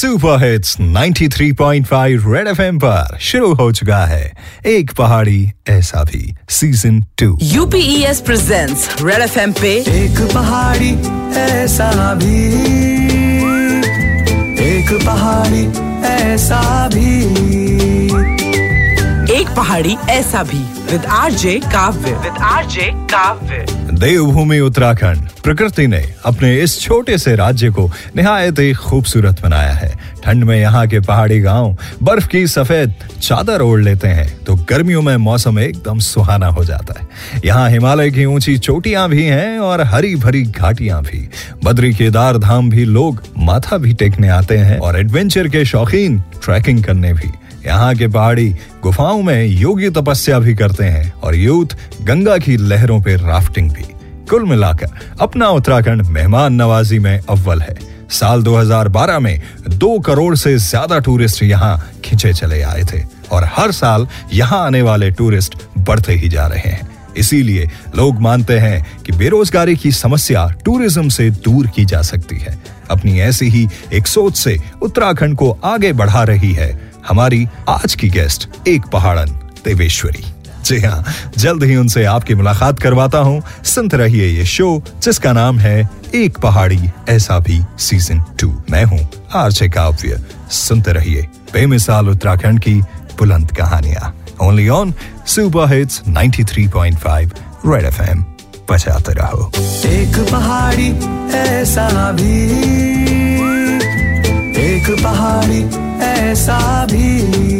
Super hits 93.5 red FM पर शुरू हो चुका है एक पहाड़ी ऐसा भी season two UPS presents Red FM पे एक पहाड़ी ऐसा भी। एक पहाड़ी ऐसा भी। एक पहाड़ी ऐसा भी। With RJ Kavya. With RJ Kavya. देवभूमि उत्तराखंड। प्रकृति ने अपने इस छोटे से राज्य को निहायत ही खूबसूरत बनाया है। ठंड में यहाँ के पहाड़ी गाँव बर्फ़ की सफ़ेद चादर ओढ़ लेते हैं तो गर्मियों में मौसम एकदम सुहाना हो जाता है। यहाँ हिमालय की ऊँची चोटियाँ भी हैं और हरी भरी घाटियाँ भी। बद्री केदार धाम भी लोग माथा भी टेकने आते हैं और एडवेंचर के शौकीन ट्रैकिंग करने भी। यहाँ के पहाड़ी गुफाओं में योगी तपस्या भी करते हैं और यूथ गंगा की लहरों पर राफ्टिंग भी। कुल मिलाकर अपना उत्तराखंड मेहमान नवाजी में अव्वल है। साल 2012 में दो करोड़ से ज़्यादा टूरिस्ट यहाँ खिंचे चले आए थे और हर साल यहाँ आने वाले टूरिस्ट बढ़ते ही जा रहे हैं। इसीलिए लोग मानते हैं कि बेरोजगारी की समस्या टूरिज़्म से दूर की जा सकती है। अपनी ऐसी ही एक सोच से उत्तराखंड को आगे बढ़ा रही है हमारी आज की गेस्ट, एक पहाड़न, देवेश्वरी। जी हाँ जल्द ही उनसे आपकी मुलाकात करवाता हूँ। सुनते रहिए ये शो जिसका नाम है एक पहाड़ी, ऐसा भी सीज़न टू मैं हूँ आरजे काव्य। सुनते रहिए बेमिसाल उत्तराखंड की बुलंद कहानियाँ। Only on super hits 93.5 Red FM बजाते रहो। एक पहाड़ी, ऐसा भी। एक पहाड़ी, ऐसा भी।